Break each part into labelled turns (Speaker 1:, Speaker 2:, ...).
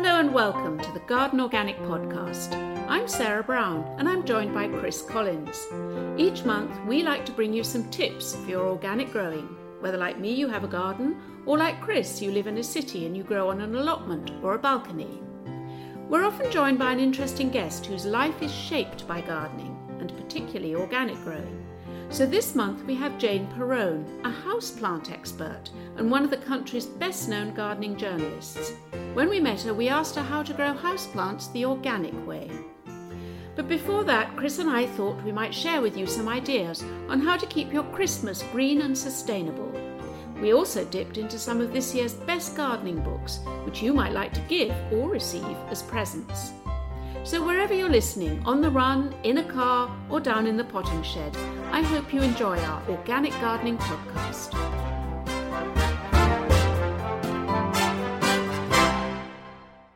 Speaker 1: Hello and welcome to the Garden Organic Podcast. I'm Sarah Brown and I'm joined by Chris Collins. Each month we like to bring you some tips for your organic growing, whether like me you have a garden or like Chris you live in a city and you grow on an allotment or a balcony. We're often joined by an interesting guest whose life is shaped by gardening and particularly organic growing. So this month we have Jane Perrone, a houseplant expert and one of the country's best known gardening journalists. When we met her, we asked her how to grow houseplants the organic way. But before that, Chris and I thought we might share with you some ideas on how to keep your Christmas green and sustainable. We also dipped into some of this year's best gardening books, which you might like to give or receive as presents. So, wherever you're listening, on the run, in a car, or down in the potting shed, I hope you enjoy our Organic Gardening Podcast.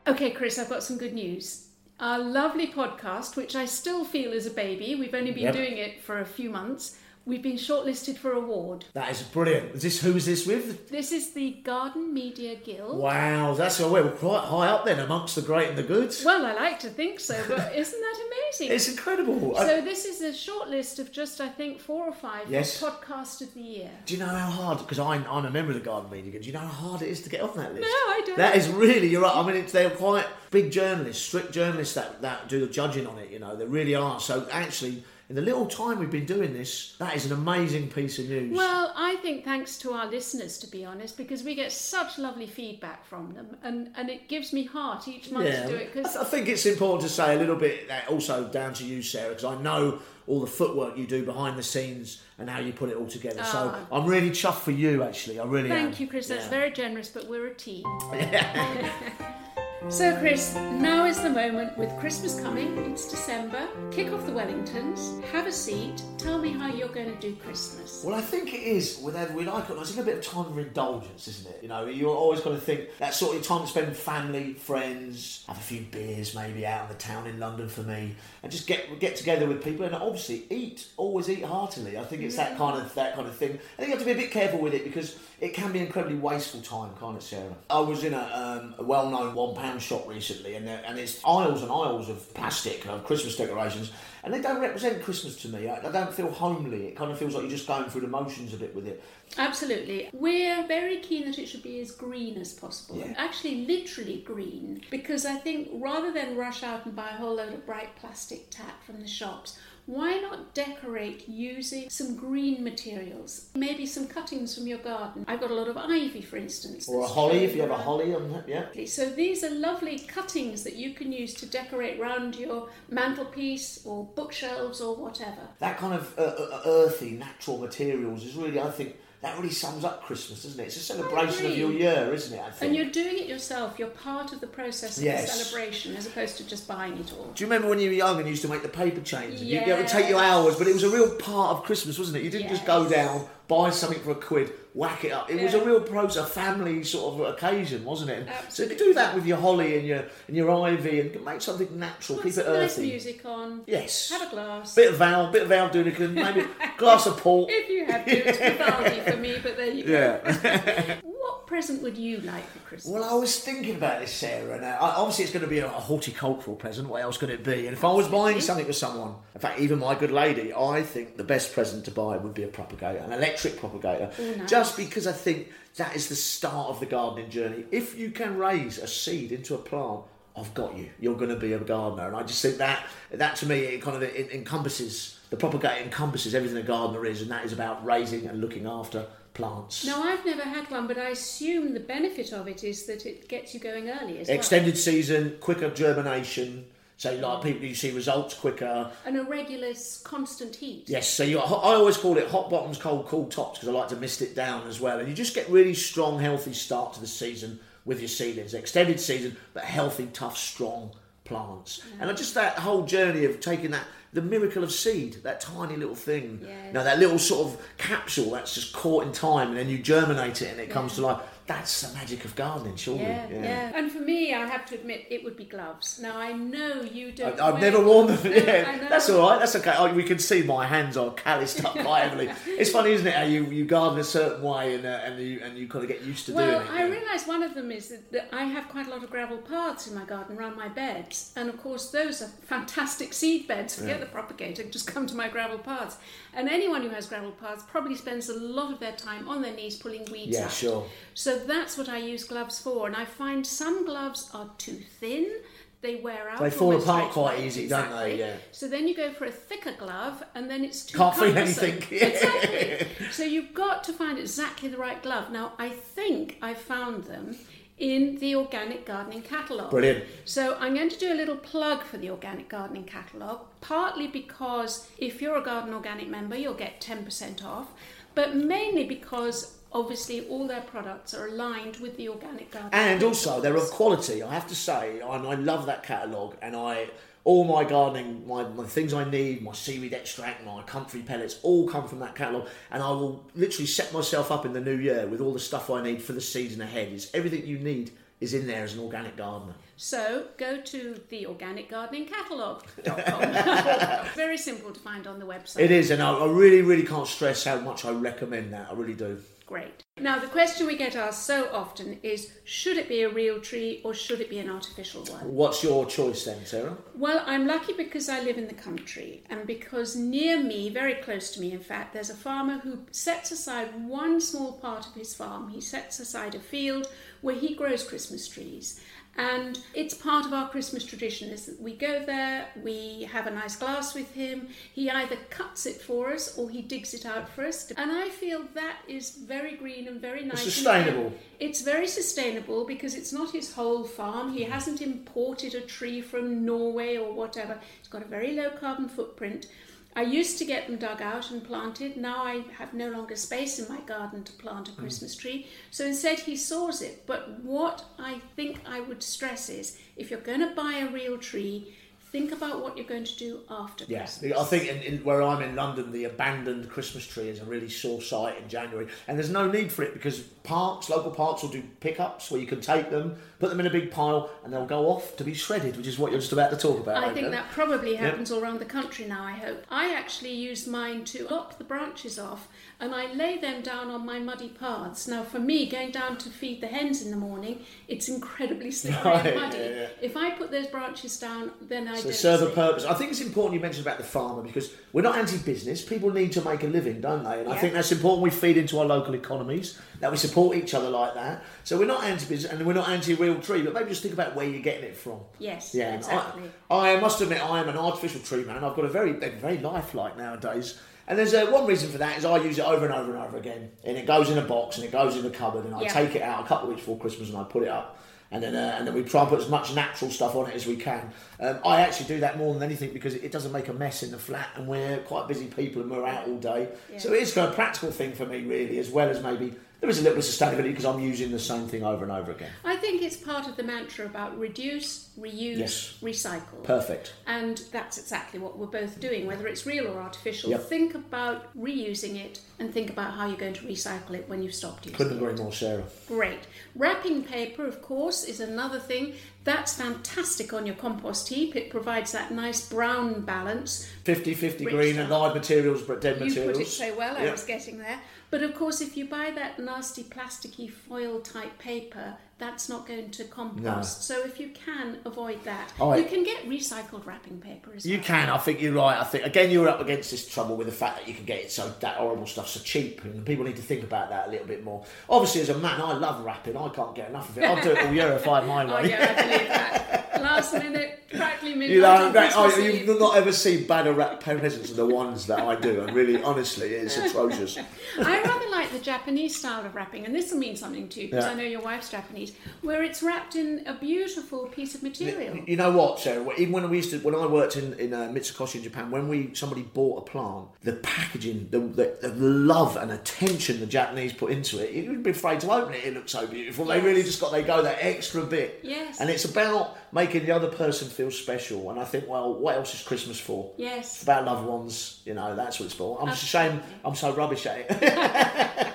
Speaker 1: Okay, Chris, I've got some good news. Our lovely podcast, which I still feel is a baby, we've only been
Speaker 2: Yep.
Speaker 1: doing it for a few months, we've been shortlisted for award.
Speaker 2: That is brilliant. Is this who is this with?
Speaker 1: This is the Garden Media Guild.
Speaker 2: Wow, that's oh, we're quite high up then amongst the great and the good.
Speaker 1: Well, I like to think so, but isn't that amazing?
Speaker 2: It's incredible. I-
Speaker 1: So this is a short list of just, I think, four or five
Speaker 2: Yes.
Speaker 1: podcast of the year.
Speaker 2: do you know how hard? Because I'm, I'm a member of the Garden Media Guild. Do you know how hard it is to get on that list?
Speaker 1: No, I don't.
Speaker 2: That is really you're right. I mean, it's, they're quite big journalists, strict journalists that, that do the judging on it. You know, they really are. So actually, in the little time we've been doing this, that is an amazing piece of news.
Speaker 1: Well, I think thanks to our listeners, to be honest, because we get such lovely feedback from them, and, and it gives me heart each month to do it.
Speaker 2: I,
Speaker 1: Because
Speaker 2: th- I think it's important to say a little bit that also down to you, Sarah, because I know all the footwork you do behind the scenes and how you put it all together. so I'm really chuffed for you, actually. I really am.
Speaker 1: Ah. thank you, Chris. That's very generous, but we're a team. So, Chris, now is the moment with Christmas coming, it's December. Kick off the Wellingtons, have a seat, tell me how you're going to do Christmas.
Speaker 2: Well, I think it is, whether we like it it's a bit of time for indulgence, isn't it? You know, you're always going to think that sort of time to spend with family, friends, have a few beers maybe out in the town in London for me, and just get get together with people and obviously eat, always eat heartily. I think it's yeah. that kind of that kind of thing. I think you have to be a bit careful with it because it can be incredibly wasteful time, can't it, Sarah? I was in a, um, a well known £1 clown shop recently, and uh, and it's aisles and aisles of plastic of Christmas decorations, and they don't represent Christmas to me. I, I don't feel homely. It kind of feels like you're just going through the motions a bit with it.
Speaker 1: Absolutely. We're very keen that it should be as green as possible.
Speaker 2: Yeah.
Speaker 1: Actually, literally green. Because I think rather than rush out and buy a whole load of bright plastic tack from the shops, why not decorate using some green materials? Maybe some cuttings from your garden. I've got a lot of ivy, for instance.
Speaker 2: Or a holly, if you have a holly on that, yeah.
Speaker 1: So these are lovely cuttings that you can use to decorate round your mantelpiece or bookshelves or whatever.
Speaker 2: That kind of uh, uh, earthy, natural materials is really, I think, that really sums up Christmas, doesn't it? It's a celebration of your year, isn't it? I think.
Speaker 1: And you're doing it yourself. You're part of the process of
Speaker 2: Yes.
Speaker 1: the celebration as opposed to just buying it all.
Speaker 2: Do you remember when you were young and you used to make the paper chains? And you, it would take you hours, but it was a real part of Christmas, wasn't it? You didn't just go down, buy something for a quid, whack it up. It was a real process, a family sort of occasion, wasn't it? And So
Speaker 1: Absolutely.
Speaker 2: do that with your holly and your and your ivy and make something natural,
Speaker 1: Put
Speaker 2: keep it
Speaker 1: some nice music on.
Speaker 2: Yes.
Speaker 1: Have a glass.
Speaker 2: Bit of Val, bit of Val Doonican, maybe a glass of port.
Speaker 1: if you have to, it's Vivaldi for me, but there you go.
Speaker 2: Yeah.
Speaker 1: What present would you like for Christmas?
Speaker 2: Well, I was thinking about this, Sarah, and uh, obviously it's going to be a, a horticultural present. What else could it be? And if I was buying something for someone, in fact, even my good lady, I think the best present to buy would be a propagator, an electric propagator,
Speaker 1: nice.
Speaker 2: just because I think that is the start of the gardening journey. If you can raise a seed into a plant, I've got you. You're going to be a gardener, and I just think that that to me it kind of it encompasses the propagator encompasses everything a gardener is, and that is about raising and looking after plants.
Speaker 1: no, I've never had one, but I assume the benefit of it is that it gets you going early as well.
Speaker 2: Extended season, quicker germination. So, like mm-hmm. people, you see results quicker.
Speaker 1: And a regular, constant heat.
Speaker 2: Yes, so you. I always call it hot bottoms, cold, cool tops because I like to mist it down as well. And you just get really strong, healthy start to the season with your seedlings. Extended season, but healthy, tough, strong plants. And I just that whole journey of taking that the miracle of seed, that tiny little thing.
Speaker 1: Yes.
Speaker 2: Now that little sort of capsule that's just caught in time, and then you germinate it and it comes to life. That's the magic of gardening, surely.
Speaker 1: Yeah, yeah, And for me, I have to admit, it would be gloves. Now I know you don't.
Speaker 2: I, have never worn them.
Speaker 1: gloves. No,
Speaker 2: yeah,
Speaker 1: I know.
Speaker 2: that's all right. That's okay. Oh, we can see my hands are calloused up quite heavily. It's funny, isn't it? How you, you garden a certain way and uh, and you and you kind of get used to
Speaker 1: Well,
Speaker 2: doing it.
Speaker 1: Well, I
Speaker 2: yeah.
Speaker 1: realise one of them is that, that I have quite a lot of gravel paths in my garden around my beds, and of course those are fantastic seed beds. Forget the propagator, just come to my gravel paths. And anyone who has gravel paths probably spends a lot of their time on their knees pulling weeds
Speaker 2: Yeah,
Speaker 1: out.
Speaker 2: sure.
Speaker 1: So that's what I use gloves for, and I find some gloves are too thin. They wear out.
Speaker 2: They fall apart quite easy, don't they? Yeah.
Speaker 1: So then you go for a thicker glove, and then it's too
Speaker 2: Can't feel anything.
Speaker 1: exactly. So you've got to find exactly the right glove. Now, I think I found them in the Organic Gardening Catalogue.
Speaker 2: Brilliant.
Speaker 1: So I'm going to do a little plug for the Organic Gardening Catalogue, partly because if you're a Garden Organic member, you'll get 10% off, but mainly because obviously all their products are aligned with the Organic garden.
Speaker 2: And also, they're of quality. I have to say, and I love that catalogue. And I, all my gardening, my, my things I need, my seaweed extract, my comfrey pellets, all come from that catalogue. And I will literally set myself up in the new year with all the stuff I need for the season ahead. It's everything you need is in there as an organic gardener.
Speaker 1: So go to the organicgardeningcatalog.com. Very simple to find on the website.
Speaker 2: It is, and I, I really, really can't stress how much I recommend that. I really do.
Speaker 1: Great. Now, the question we get asked so often is should it be a real tree or should it be an artificial one?
Speaker 2: What's your choice then, Sarah?
Speaker 1: Well, I'm lucky because I live in the country and because near me, very close to me, in fact, there's a farmer who sets aside one small part of his farm. He sets aside a field where he grows Christmas trees. And it's part of our Christmas tradition is that we go there, we have a nice glass with him. He either cuts it for us or he digs it out for us. And I feel that is very green and very nice. and
Speaker 2: sustainable.
Speaker 1: it's very sustainable because it's not his whole farm. He mm. hasn't imported a tree from Norway or whatever. It's got a very low carbon footprint. I used to get them dug out and planted. Now I have no longer space in my garden to plant a mm. Christmas tree. So instead he saws it. But what I think I would stress is if you're going to buy a real tree, think about what you're going to do after
Speaker 2: Yes. I think in, in, where I'm in London, the abandoned Christmas tree is a really sore sight in January, and there's no need for it because parks, local parks, will do pickups where you can take them, put them in a big pile, and they'll go off to be shredded, which is what you're just about to talk about.
Speaker 1: I
Speaker 2: Adrian.
Speaker 1: think that probably happens all around the country now, I hope. I actually use mine to lop the branches off and I lay them down on my muddy paths. Now, for me, going down to feed the hens in the morning, it's incredibly slippery
Speaker 2: Right,
Speaker 1: and muddy.
Speaker 2: yeah, yeah.
Speaker 1: If I put those branches down, then I
Speaker 2: So
Speaker 1: don't
Speaker 2: serve a purpose. I think it's important you mentioned about the farmer because we're not anti-business. People need to make a living, don't they? And I think that's important. We feed into our local economies that we support each other like that. So we're not anti-business and we're not anti-real tree, but maybe just think about where you're getting it from.
Speaker 1: Yes,
Speaker 2: Yeah,
Speaker 1: exactly.
Speaker 2: I, I must admit, I am an artificial tree man. I've got a very, very lifelike nowadays. And there's uh, one reason for that is I use it over and over and over again, and it goes in a box and it goes in the cupboard, and I
Speaker 1: Yeah.
Speaker 2: take it out a couple of weeks before Christmas and I put it up, and then uh, and then we try and put as much natural stuff on it as we can. Um, I actually do that more than anything because it doesn't make a mess in the flat, and we're quite busy people and we're out all day,
Speaker 1: Yeah.
Speaker 2: so it's kind of a practical thing for me really, as well as maybe there is a little bit of sustainability because I'm using the same thing over and over again.
Speaker 1: I think it's part of the mantra about reduce, reuse,
Speaker 2: Yes.
Speaker 1: recycle.
Speaker 2: Perfect.
Speaker 1: And that's exactly what we're both doing, whether it's real or artificial.
Speaker 2: Yep.
Speaker 1: Think about reusing it and think about how you're going to recycle it when you've stopped using
Speaker 2: Couldn't
Speaker 1: it.
Speaker 2: agree more, Sarah.
Speaker 1: Great. Wrapping paper, of course, is another thing. That's fantastic on your compost heap. It provides that nice brown balance.
Speaker 2: 50 50 green
Speaker 1: stuff.
Speaker 2: and live materials, but dead
Speaker 1: You
Speaker 2: materials.
Speaker 1: put it so well, I was getting there. But of course, if you buy that nasty plasticky foil type paper, that's not going to compost. So if you can avoid that,
Speaker 2: Oh,
Speaker 1: you can get recycled wrapping paper as
Speaker 2: You
Speaker 1: well.
Speaker 2: can. I think you're right. I think again you're up against this trouble with the fact that you can get it so that horrible stuff so cheap, and people need to think about that a little bit more. Obviously, as a man, I love wrapping. I can't get enough of it. I'll do it all year if I had my
Speaker 1: Oh
Speaker 2: way.
Speaker 1: yeah, I believe that. Last minute, crackly midnight
Speaker 2: You know, that,
Speaker 1: I,
Speaker 2: you've not ever seen badder wrap presents than the ones that I do. And really, honestly, it's atrocious.
Speaker 1: I rather like the Japanese style of wrapping, and this will mean something to you because
Speaker 2: Yeah.
Speaker 1: I know your wife's Japanese, where it's wrapped in a beautiful piece of material.
Speaker 2: You know what, Sarah? Even when we used to, when I worked in in uh, Mitsukoshi in Japan, when we somebody bought a plant, the packaging, the, the, the love and attention the Japanese put into it, you'd be afraid to open it. It looks so beautiful. They really just got they go that extra bit.
Speaker 1: Yes.
Speaker 2: And it's about making the other person feel special. And I think, well, what else is Christmas for? It's
Speaker 1: Yes,
Speaker 2: about loved ones. You know, that's what it's for. I'm just ashamed. I'm so rubbish at it.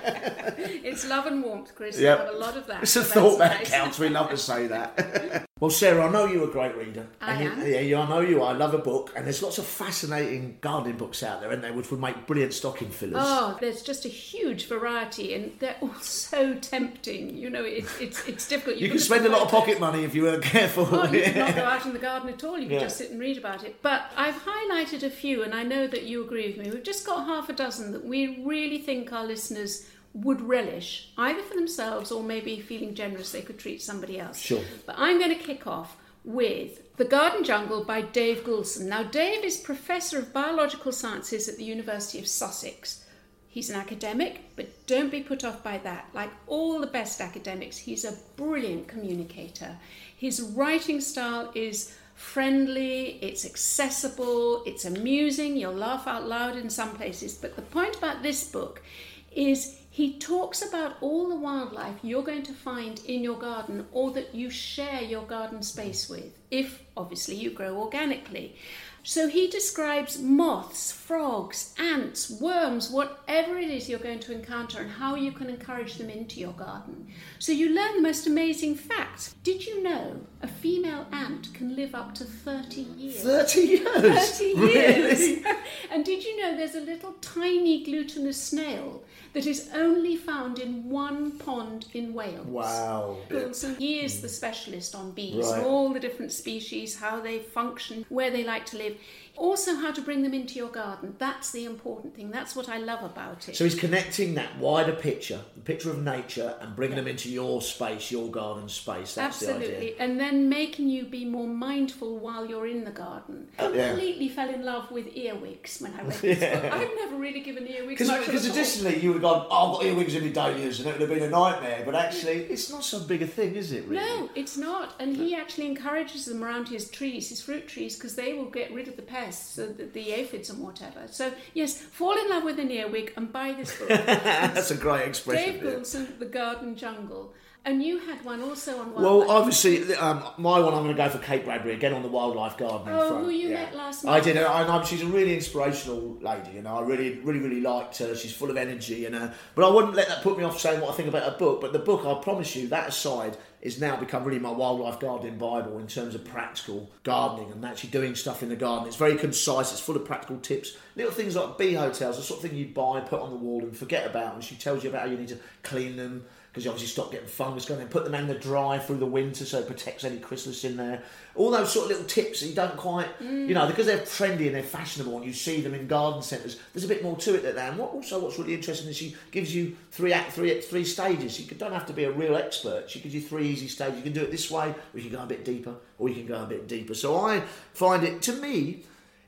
Speaker 1: It's love and warmth, Chris.
Speaker 2: Yep.
Speaker 1: You have a lot of that.
Speaker 2: It's a
Speaker 1: so
Speaker 2: thought that
Speaker 1: nice.
Speaker 2: counts. We love to say that. well, Sarah, I know you're a great reader.
Speaker 1: I
Speaker 2: and you-
Speaker 1: am.
Speaker 2: yeah, you, I know you are. I love a book, and there's lots of fascinating gardening books out there, and they which would make brilliant stocking fillers.
Speaker 1: Oh, there's just a huge variety, and they're all so tempting. You know, it, it's it's difficult.
Speaker 2: you
Speaker 1: can
Speaker 2: can spend a lot of pocket money if you weren't careful.
Speaker 1: Oh, you could not go out in the garden at all. You could
Speaker 2: Yeah.
Speaker 1: just sit and read about it. But I've highlighted a few, and I know that you agree with me. We've just got half a dozen that we really think our listeners would relish, either for themselves or maybe feeling generous they could treat somebody else.
Speaker 2: Sure.
Speaker 1: But I'm going to kick off with The Garden Jungle by Dave Goulson. Now, Dave is Professor of Biological Sciences at the University of Sussex. He's an academic, but don't be put off by that. Like all the best academics, he's a brilliant communicator. His writing style is friendly, it's accessible, it's amusing, you'll laugh out loud in some places. But the point about this book is he talks about all the wildlife you're going to find in your garden or that you share your garden space with, if obviously you grow organically. So he describes moths, frogs, ants, worms, whatever it is you're going to encounter, and how you can encourage them into your garden. So you learn the most amazing facts. Did you know a female ant can live up to 30 years?
Speaker 2: 30 years?
Speaker 1: 30 years.
Speaker 2: Really?
Speaker 1: and did you know there's a little tiny glutinous snail that is only found in one pond in Wales?
Speaker 2: Wow.
Speaker 1: Goulson, he is the specialist on bees,
Speaker 2: Right.
Speaker 1: all the different species, how they function, where they like to live. Also, how to bring them into your garden. That's the important thing. That's what I love about it.
Speaker 2: So he's connecting that wider picture, the picture of nature, and bringing them into your space, your garden space. That's the idea.
Speaker 1: Absolutely, and then making you be more mindful while you're in the garden.
Speaker 2: Uh, yeah.
Speaker 1: Completely fell in love with earwigs when I read this book. I've never really given earwigs
Speaker 2: Because additionally, you would have gone, oh, I've got earwigs in my dahlias, and it would have been a nightmare. But actually, it's not so big a thing, is it, really?
Speaker 1: No, it's not. And he actually encourages them around his trees, his fruit trees, because they will get rid of the pests, so the, the aphids and whatever. So, yes, fall in love with an earwig and buy this book.
Speaker 2: That's a great expression.
Speaker 1: Dave
Speaker 2: yeah.
Speaker 1: The Garden Jungle. And you had one also on wildlife.
Speaker 2: Well, obviously, um, my one I'm going to go for Kate Bradbury again on the wildlife gardening
Speaker 1: Oh,
Speaker 2: front.
Speaker 1: who you
Speaker 2: yeah.
Speaker 1: met last
Speaker 2: I did, and I she's a really inspirational lady. You know, I really, really, really liked her. She's full of energy, and uh, but I wouldn't let that put me off saying what I think about her book. But the book, I promise you, that aside, is now become really my wildlife gardening bible in terms of practical gardening and actually doing stuff in the garden. It's very concise. It's full of practical tips, little things like bee hotels, the sort of thing you buy, put on the wall, and forget about. And she tells you about how you need to clean them because you obviously stop getting fungus going. Then put them in the dry through the winter so it protects any chrysalis in there. All those sort of little tips that you don't quite, you know, because they're trendy and they're fashionable, and you see them in garden centres. There's a bit more to it than that. And what also what's really interesting is she gives you three act three three stages. You don't have to be a real expert. She gives you three easy stages. You can do it this way, or you can go a bit deeper, or you can go a bit deeper. So I find it to me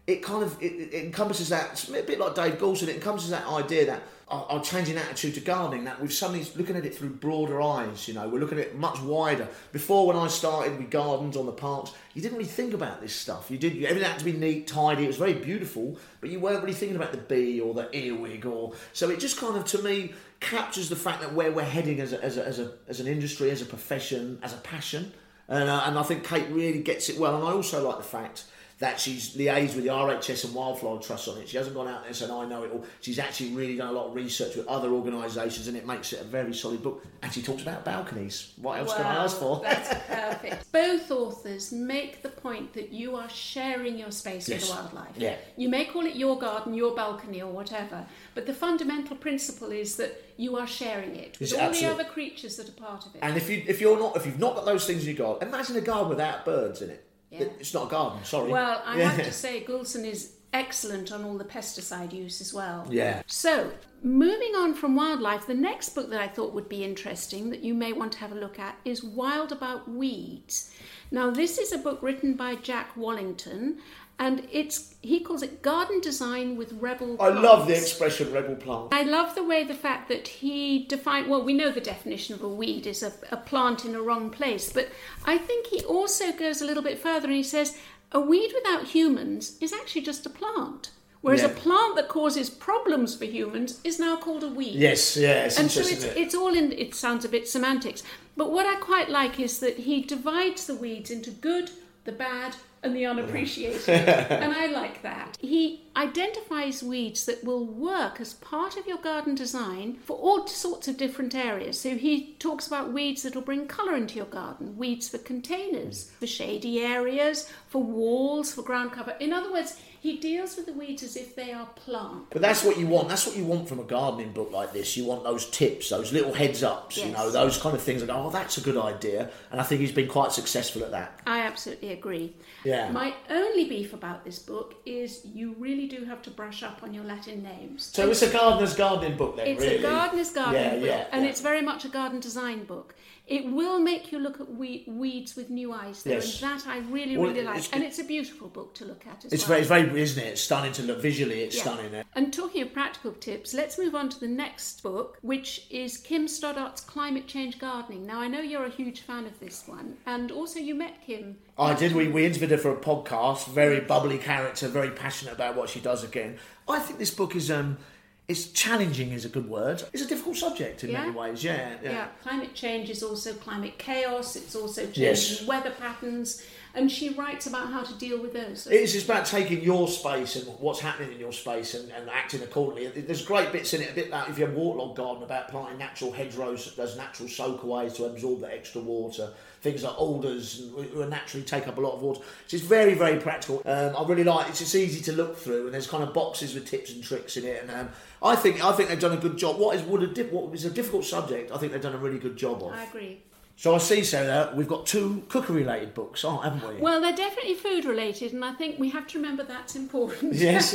Speaker 2: it kind of it, it encompasses that it's a bit like Dave Goulson. It encompasses that idea that our, our changing attitude to gardening. That we're suddenly looking at it through broader eyes. You know, we're looking at it much wider. Before, when I started with gardens on the parks, you didn't really think about this stuff. You did everything had to be neat, tidy. It was very beautiful, but you weren't really thinking about the bee or the earwig or. So it just kind of to me captures the fact that where we're heading as a, as a, as a, as an industry, as a profession, as a passion. And, uh, and I think Kate really gets it well. And I also like the fact that she's liaised with the RHS and Wildlife Trust on it. She hasn't gone out there and said, I know it all. She's actually really done a lot of research with other organisations and it makes it a very solid book. And she talks about balconies. What else can I ask for?
Speaker 1: That's perfect. Both authors make the point that you are sharing your space with the wildlife.
Speaker 2: Yeah.
Speaker 1: You may call it your garden, your balcony, or whatever, but the fundamental principle is that you are sharing it with
Speaker 2: Yes,
Speaker 1: all
Speaker 2: absolutely.
Speaker 1: the other creatures that are part of it.
Speaker 2: And if you if you're not if you've not got those things in your garden, imagine a garden without birds in it.
Speaker 1: Yeah.
Speaker 2: It's not a garden, sorry.
Speaker 1: well, I
Speaker 2: Yeah.
Speaker 1: have to say, Goulson is excellent on all the pesticide use as well.
Speaker 2: Yeah.
Speaker 1: So, moving on from wildlife, the next book that I thought would be interesting that you may want to have a look at is Wild About Weeds. Now, this is a book written by Jack Wallington, and it's he calls it Garden Design with Rebel.
Speaker 2: I love the expression rebel plant.
Speaker 1: I love the way the fact that he defined, well, we know the definition of a weed is a, a plant in a wrong place, but I think he also goes a little bit further and he says a weed without humans is actually just a plant. Whereas
Speaker 2: Yeah.
Speaker 1: a plant that causes problems for humans is now called a weed.
Speaker 2: Yes, yeah, it's
Speaker 1: and so it's,
Speaker 2: it?
Speaker 1: it's all in, it sounds a bit semantics. But what I quite like is that he divides the weeds into good, the bad, and the unappreciated. and I like that. He identifies weeds that will work as part of your garden design for all sorts of different areas. So he talks about weeds that will bring colour into your garden, weeds for containers, for shady areas, for walls, for ground cover. In other words, he deals with the weeds as if they are plants.
Speaker 2: But that's what you want. That's what you want from a gardening book like this. You want those tips, those little heads ups, you know, those kind of things. Like, oh, that's a good idea. And I think he's been quite successful at that.
Speaker 1: I absolutely agree.
Speaker 2: Yeah.
Speaker 1: My only beef about this book is you really do have to brush up on your Latin names.
Speaker 2: So it's a gardener's gardening book then,
Speaker 1: It's
Speaker 2: really.
Speaker 1: a gardener's gardening
Speaker 2: Yeah,
Speaker 1: book,
Speaker 2: yeah,
Speaker 1: and
Speaker 2: yeah.
Speaker 1: it's very much a garden design book. It will make you look at we- weeds with new eyes, though,
Speaker 2: Yes.
Speaker 1: and that I really,
Speaker 2: Well,
Speaker 1: really like. and it's a beautiful book to look at as
Speaker 2: It's
Speaker 1: well.
Speaker 2: very, it's very, isn't it? It's stunning to look. Visually, it's
Speaker 1: Yeah.
Speaker 2: stunning. eh?
Speaker 1: And talking of practical tips, let's move on to the next book, which is Kim Stoddart's Climate Change Gardening. Now, I know you're a huge fan of this one, and also you met Kim.
Speaker 2: I did. We, we interviewed her for a podcast. Very bubbly character, very passionate about what she does again. I think this book is um, it's challenging is a good word. It's a difficult subject in
Speaker 1: Yeah.
Speaker 2: many ways. Yeah, yeah.
Speaker 1: Yeah, climate change is also climate chaos, it's also changing
Speaker 2: Yes.
Speaker 1: weather patterns, and she writes about how to deal with those.
Speaker 2: It's just about taking your space and what's happening in your space and, and acting accordingly. There's great bits in it, a bit like if you have a waterlogged garden, about planting natural hedgerows as natural soakaways to absorb the extra water. Things like alders and will naturally take up a lot of water. So it's very, very practical. Um, I really like it. It's just easy to look through, and there's kind of boxes with tips and tricks in it. And um, I think I think they've done a good job. What is would a dip, what is a difficult subject? I think they've done a really good job of.
Speaker 1: I agree.
Speaker 2: So I see, Sarah, we've got two cookery-related books, oh, haven't we?
Speaker 1: Well, they're definitely food related, and I think we have to remember that's important.
Speaker 2: yes.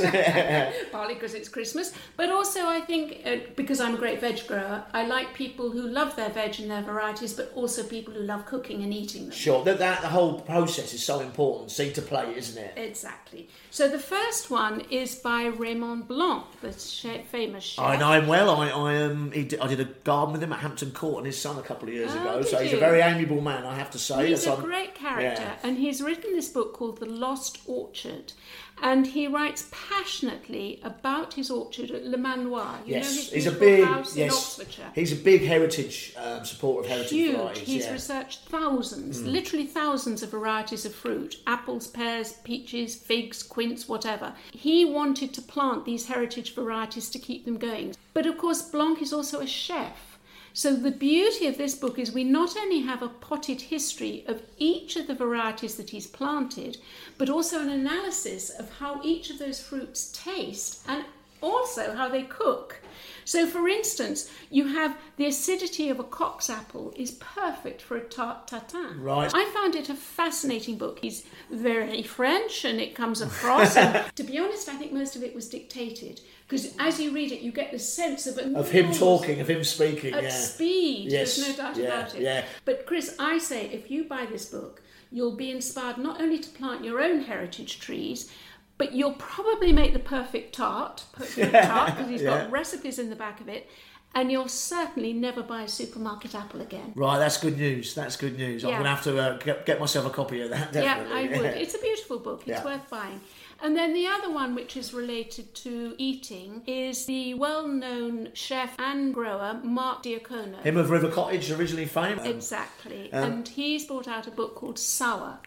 Speaker 1: Partly because it's Christmas, but also I think uh, because I'm a great veg grower, I like people who love their veg and their varieties, but also people who love cooking and eating them.
Speaker 2: Sure, that, that the whole process is so important. Seed to plate, isn't it?
Speaker 1: Exactly. So the first one is by Raymond Blanc, the che- famous chef.
Speaker 2: I know him well. I I um he did, I did a garden with him at Hampton Court and his son a couple of years
Speaker 1: Oh,
Speaker 2: ago.
Speaker 1: did
Speaker 2: So he's
Speaker 1: you?
Speaker 2: a very amiable man, I have to say.
Speaker 1: He's
Speaker 2: So
Speaker 1: a great character,
Speaker 2: yeah.
Speaker 1: and he's written this book called The Lost Orchard. And he writes passionately about his orchard at Le Manoir. You know
Speaker 2: Yes,
Speaker 1: his
Speaker 2: he's a big
Speaker 1: house in
Speaker 2: yes.
Speaker 1: Oxfordshire.
Speaker 2: He's a big heritage um, supporter of heritage
Speaker 1: Huge.
Speaker 2: varieties.
Speaker 1: He's
Speaker 2: yeah.
Speaker 1: Researched thousands, literally thousands of varieties of fruit apples, pears, peaches, figs, whatever. He wanted to plant these heritage varieties to keep them going. But of course, Blanc is also a chef. So the beauty of this book is we not only have a potted history of each of the varieties that he's planted, but also an analysis of how each of those fruits taste and also how they cook. So, for instance, you have the acidity of a Cox's apple is perfect for a tarte Tatin.
Speaker 2: Right.
Speaker 1: I found it a fascinating book. He's very French and it comes across. and to be honest, I think most of it was dictated because as you read it, you get the sense of
Speaker 2: Of him talking, of him speaking.
Speaker 1: at
Speaker 2: yeah.
Speaker 1: speed.
Speaker 2: Yes,
Speaker 1: There's no doubt
Speaker 2: yeah,
Speaker 1: about it.
Speaker 2: yeah.
Speaker 1: But Chris, I say if you buy this book, you'll be inspired not only to plant your own heritage trees, but you'll probably make the perfect tart, perfect tart, because he's
Speaker 2: Yeah.
Speaker 1: got recipes in the back of it. And you'll certainly never buy a supermarket apple again.
Speaker 2: Right, that's good news. That's good news. I'm going to have to uh, get, get myself a copy of that, definitely.
Speaker 1: Yeah, I would. It's a beautiful book. It's
Speaker 2: Yeah.
Speaker 1: worth buying. And then the other one, which is related to eating, is the well-known chef and grower Mark Diacono.
Speaker 2: Him of River Cottage, originally fame.
Speaker 1: Exactly.
Speaker 2: Um,
Speaker 1: and he's brought out a book called Sour.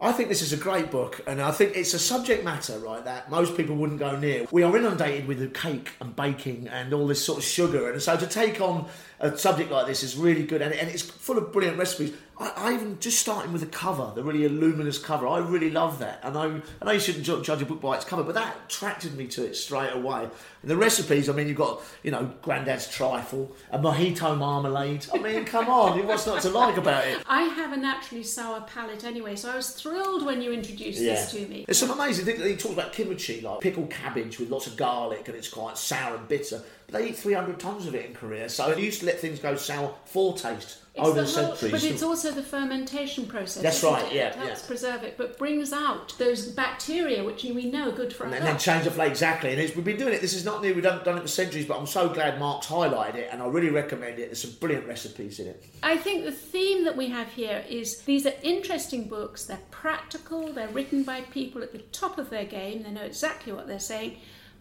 Speaker 2: I think this is a great book, and I think it's a subject matter, right, that most people wouldn't go near. We are inundated with the cake and baking and all this sort of sugar, and so to take on a subject like this is really good, and, and it's full of brilliant recipes. I, I even just starting with the cover, the really luminous cover. I really love that, and I, I know you shouldn't judge a book by its cover, but that attracted me to it straight away. And the recipes, I mean, you've got you know Grandad's trifle, a mojito marmalade. I mean, come on, what's not to like about it?
Speaker 1: I have a naturally sour palate anyway, so I was thrilled when you introduced this to me.
Speaker 2: There's some amazing things. He talks about kimchi, like pickled cabbage with lots of garlic, and it's quite sour and bitter. They eat 300 tons of it in Korea, so they used to let things go sour for taste
Speaker 1: It's
Speaker 2: over the,
Speaker 1: the whole-
Speaker 2: centuries.
Speaker 1: but it's also the fermentation process.
Speaker 2: That's right,
Speaker 1: it?
Speaker 2: yeah,
Speaker 1: It helps
Speaker 2: yeah.
Speaker 1: preserve it, but brings out those bacteria which we know are good for our
Speaker 2: and then change the flavour exactly. And it's, we've been doing it. This is not new. We've done, done it for centuries. But I'm so glad Mark's highlighted it, and I really recommend it. There's some brilliant recipes in it.
Speaker 1: I think the theme that we have here is these are interesting books. They're practical. They're written by people at the top of their game. They know exactly what they're saying,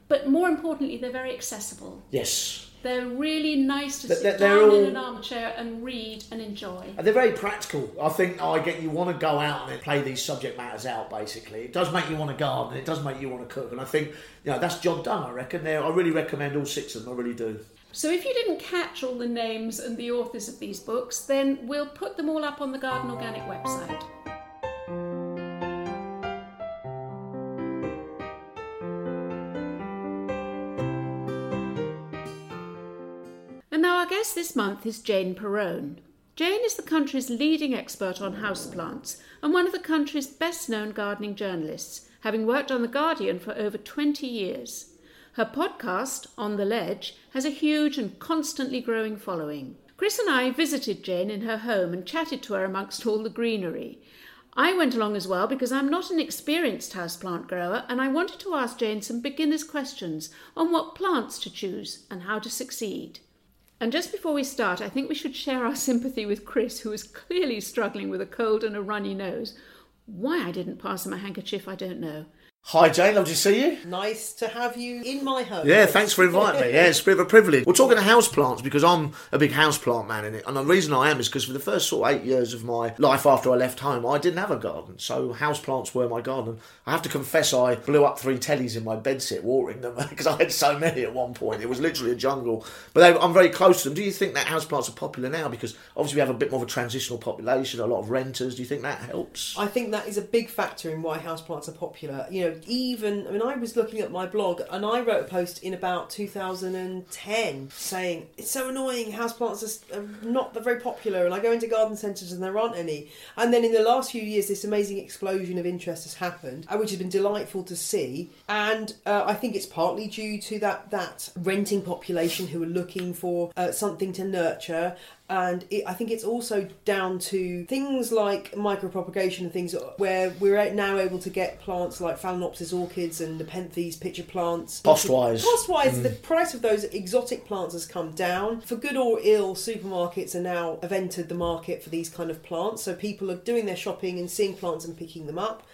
Speaker 1: but more importantly, they're very accessible.
Speaker 2: Yes.
Speaker 1: They're really nice to sit down
Speaker 2: all-
Speaker 1: in an armchair and read and enjoy.
Speaker 2: And they're very practical. I think I get you want to go out and play these subject matters out. Basically, it does make you want to garden. It does make you want to cook, and I think you know that's job done. I reckon. They're, I really recommend all six of them. I really do.
Speaker 1: So if you didn't catch all the names and the authors of these books, then we'll put them all up on the Garden Organic website. Guest this month is Jane Perrone. Jane is the country's leading expert on houseplants and one of the country's best known gardening journalists, having worked on The Guardian for over 20 years. Her podcast, On the Ledge, has a huge and constantly growing following. Chris and I visited Jane in her home and chatted to her amongst all the greenery. I went along as well because I'm not an experienced houseplant grower and I wanted to ask Jane some beginner's questions on what plants to choose and how to succeed. And just before we start, I think we should share our sympathy with Chris, who is clearly struggling with a cold and a runny nose. Why I didn't pass him a handkerchief, I don't know.
Speaker 2: Hi Jane, lovely to see you.
Speaker 3: Nice to have you in my home.
Speaker 2: Yeah, thanks for inviting me. Yeah, it's a bit of a privilege. We're talking to houseplants because I'm a big houseplant man in it. And the reason I am is because for the first sort of eight years of my life after I left home, I didn't have a garden. So houseplants were my garden. I have to confess, I blew up three tellies in my bedsit watering them because I had so many at one point. It was literally a jungle. But they, I'm very close to them. Do you think that houseplants are popular now? Because obviously we have a bit more of a transitional population, a lot of renters. Do you think that helps?
Speaker 3: I think that is a big factor in why houseplants are popular. You know, even, I mean, I was looking at my blog and I wrote a post in about 2010 saying, it's so annoying, houseplants are, not very popular. And I go into garden centres and there aren't any. And then in the last few years, this amazing explosion of interest has happened, uh, which has been delightful to see. And uh, I think it's partly due to that, that renting population who are looking for uh, something to nurture and it, I think it's also down to things like micropropagation and things where we're now able to get plants like Phalaenopsis orchids and Nepenthes pitcher plants.
Speaker 2: Cost-wise.
Speaker 3: Cost-wise, the mm. price of those exotic plants has come down. For good or ill, supermarkets are now have entered the market for these kind of plants. So people are doing their shopping and seeing plants and picking them up.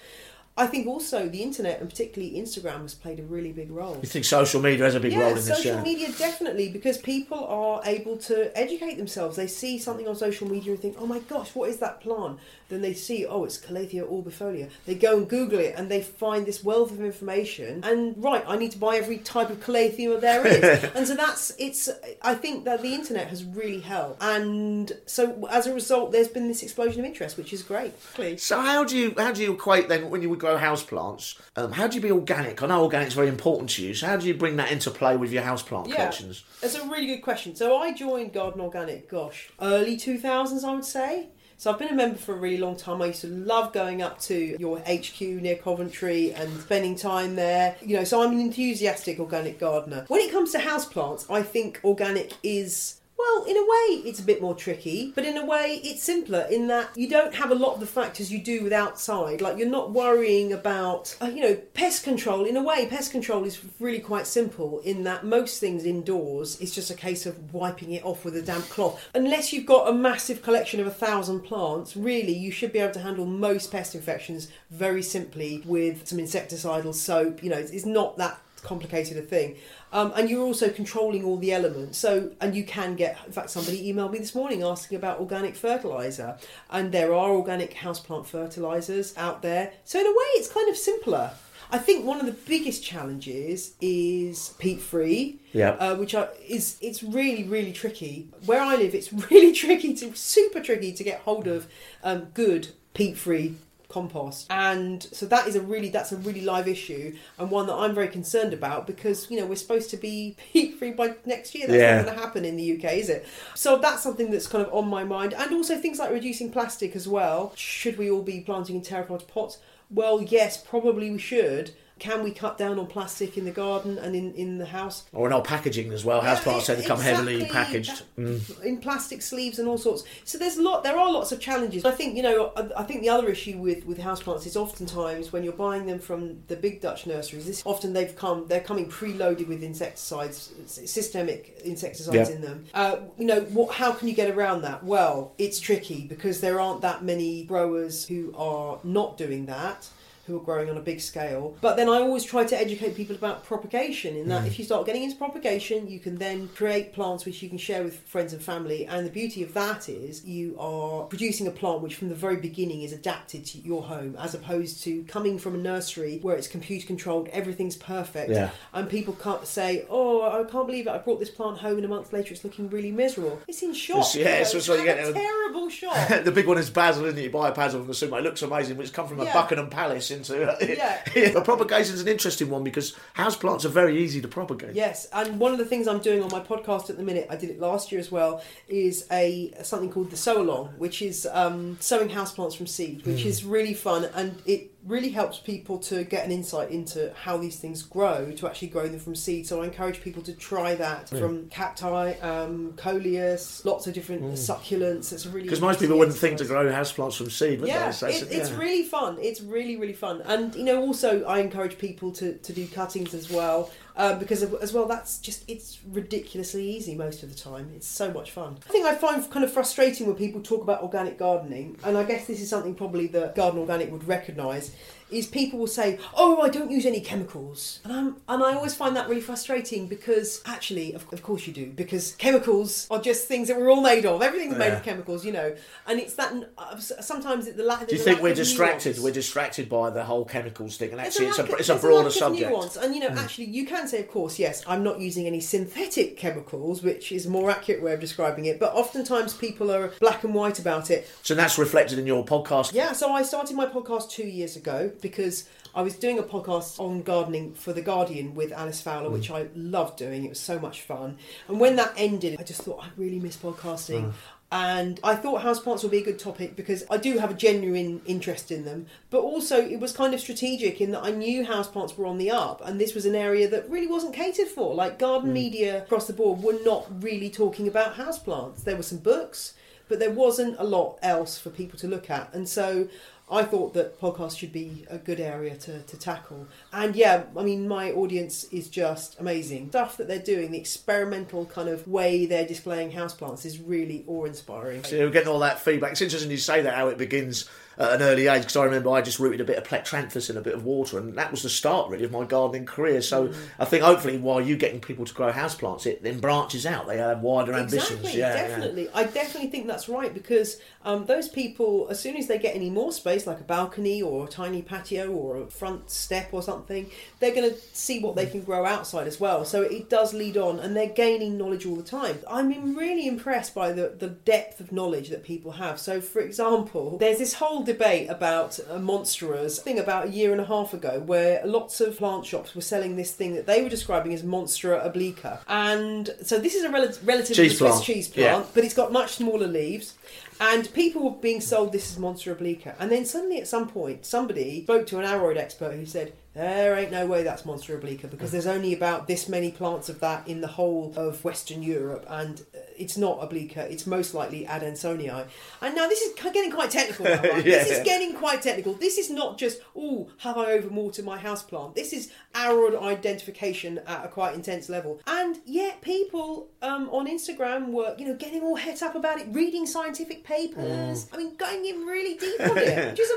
Speaker 3: I think also the internet and particularly Instagram has played a really big role.
Speaker 2: You think social media has a big
Speaker 3: Yeah,
Speaker 2: role in this?
Speaker 3: social media definitely because people are able to educate themselves. They see something on social media and think, "Oh my gosh, what is that plant?" Then they see, "Oh, it's Calathea orbifolia." They go and Google it and they find this wealth of information. And right, I need to buy every type of Calathea there is. and so that's it's. I think that the internet has really helped, and so as a result, there's been this explosion of interest, which is great. Please.
Speaker 2: So how do you how do you equate then when you would grow houseplants? Um, how do you be organic? I know organic's very important to you. So how do you bring that into play with your houseplant collections?
Speaker 3: That's a really good question. So I joined Garden Organic, gosh, early 2000s, I would say. So I've been a member for a really long time. I used to love going up to your HQ near Coventry and spending time there. You know, so I'm an enthusiastic organic gardener. When it comes to houseplants, I think organic is well, in a way, it's a bit more tricky, but in a way, it's simpler in that you don't have a lot of the factors you do with outside. Like, you're not worrying about, uh, you know, pest control. In a way, pest control is really quite simple in that most things indoors, it's just a case of wiping it off with a damp cloth. Unless you've got a massive collection of a thousand plants, really, you should be able to handle most pest infections very simply with some insecticidal soap. You know, it's it's not that complicated a thing. Um, and you're also controlling all the elements. So, and you can get, in fact, somebody emailed me this morning asking about organic fertilizer. And there are organic houseplant fertilizers out there. So, in a way, it's kind of simpler. I think one of the biggest challenges is peat free.
Speaker 2: Yeah.
Speaker 3: Uh, which are, is it's really really tricky. Where I live, it's really tricky to super tricky to get hold of um, good peat free compost. And so that is a really that's a really live issue and one that I'm very concerned about because you know we're supposed to be peat free by next year. That's
Speaker 2: Yeah.
Speaker 3: not going to happen in the UK is it? So that's something that's kind of on my mind. And also things like reducing plastic as well. Should we all be planting in terracotta pots? Well yes probably we should can we cut down on plastic in the garden and in, in the house
Speaker 2: Or in our packaging as well. Houseplants tend to come heavily packaged. Mm.
Speaker 3: in plastic sleeves and all sorts. So there's a lot. There are lots of challenges. I think you know. I, I think the other issue with with houseplants is oftentimes when you're buying them from the big Dutch nurseries. This often they've come. They're coming preloaded with insecticides, systemic insecticides
Speaker 2: Yeah.
Speaker 3: in them. Uh, you know, what? How can you get around that? Well, it's tricky because there aren't that many growers who are not doing that who are growing on a big scale. But then I always try to educate people about propagation. In
Speaker 2: Mm.
Speaker 3: that, if you start getting into propagation, you can then create plants which you can share with friends and family. And the beauty of that is you are producing a plant which, from the very beginning, is adapted to your home, as opposed to coming from a nursery where it's computer controlled, everything's perfect,
Speaker 2: Yeah.
Speaker 3: and people can't say, "Oh, I can't believe it! I brought this plant home, and a month later, it's looking really miserable." It's in shock.
Speaker 2: It's- yeah, it's
Speaker 3: you know,
Speaker 2: also you get
Speaker 3: a terrible shock.
Speaker 2: the big one is basil, isn't it? You buy a basil from the supermarket. It looks amazing, but it's come from a Buckingham Palace into.
Speaker 3: Yeah.
Speaker 2: but is an interesting one because houseplants are very easy to propagate.
Speaker 3: Yes, and one of the things I'm doing on my podcast at the minute, I did it last year as well, is a something called the Sow Along, which is um, sowing houseplants from seed, which is really fun and it really helps people to get an insight into how these things grow, to actually grow them from seed. So I encourage people to try that from cacti, um, coleus, lots of different succulents. It's really
Speaker 2: Because most people wouldn't think to grow houseplants from seed, would
Speaker 3: Yeah,
Speaker 2: they? So
Speaker 3: it, it's
Speaker 2: yeah.
Speaker 3: really fun. It's really, really fun. And, you know, also I encourage people to, to do cuttings as well. Um, because as well, that's just it's ridiculously easy most of the time. It's so much fun. I think I find kind of frustrating when people talk about organic gardening, and I guess this is something probably that Garden Organic would recognise. Is people will say, "Oh, I don't use any chemicals," and I'm and I always find that really frustrating because actually, of, of course, you do because chemicals are just things that we're all made of. Everything's made
Speaker 2: Yeah.
Speaker 3: of chemicals, you know, and it's that uh, sometimes it, the lack.
Speaker 2: Do you think we're distracted?
Speaker 3: nuance.
Speaker 2: We're distracted by the whole chemicals thing, and actually, it's a,
Speaker 3: lack-
Speaker 2: it's a broader subject.
Speaker 3: Nuance. And you know, actually, you can say, of course, yes, I'm not using any synthetic chemicals, which is a more accurate way of describing it. But oftentimes, people are black and white about it.
Speaker 2: So that's reflected in your podcast.
Speaker 3: Yeah, so I started my podcast two years ago because I was doing a podcast on gardening for The Guardian with Alys Fowler, which mm. I loved doing. It was so much fun. And when that ended, I just thought, I really miss podcasting. Mm. And I thought houseplants would be a good topic because I do have a genuine interest in them. But also, it was kind of strategic in that I knew houseplants were on the up, and this was an area that really wasn't catered for. Like, garden mm. media across the board were not really talking about houseplants. There were some books, but there wasn't a lot else for people to look at. And so I thought that podcasts should be a good area to, to tackle. And yeah, I mean, my audience is just amazing. Stuff that they're doing, the experimental kind of way they're displaying houseplants is really awe inspiring.
Speaker 2: So you're getting all that feedback. It's interesting you say that how it begins at an early age because I remember I just rooted a bit of plectranthus in a bit of water, and that was the start really of my gardening career. So
Speaker 3: Mm.
Speaker 2: I think hopefully while you're getting people to grow houseplants, it then branches out. They have wider ambitions.
Speaker 3: Exactly,
Speaker 2: Yeah, yeah.
Speaker 3: definitely. I definitely think that's right because um, those people, as soon as they get any more space, like a balcony or a tiny patio or a front step or something, they're going to see what they can grow outside as well. So it does lead on, and they're gaining knowledge all the time. I'm im- really impressed by the, the depth of knowledge that people have. So, for example, there's this whole debate about uh, monsteras thing about a year and a half ago where lots of plant shops were selling this thing that they were describing as monstera obliqua. And so this is a rel- relatively
Speaker 2: Cheese
Speaker 3: Swiss
Speaker 2: plant.
Speaker 3: cheese
Speaker 2: Yeah.
Speaker 3: plant, but it's got much smaller leaves. And people were being sold this as Monstera obliqua. And then suddenly at some point, somebody spoke to an aroid expert who said, there ain't no way that's Monstera obliqua because there's only about this many plants of that in the whole of Western Europe and uh, it's not obliqua, it's most likely Adansonii. And now this is getting quite technical now, right? This is getting quite technical. This is not just, oh, have I overwatered my houseplant? This is aroid identification at a quite intense level. And yet people um, on Instagram were, you know, getting all het up about it, reading scientific papers. I mean, going in really deep on it, which is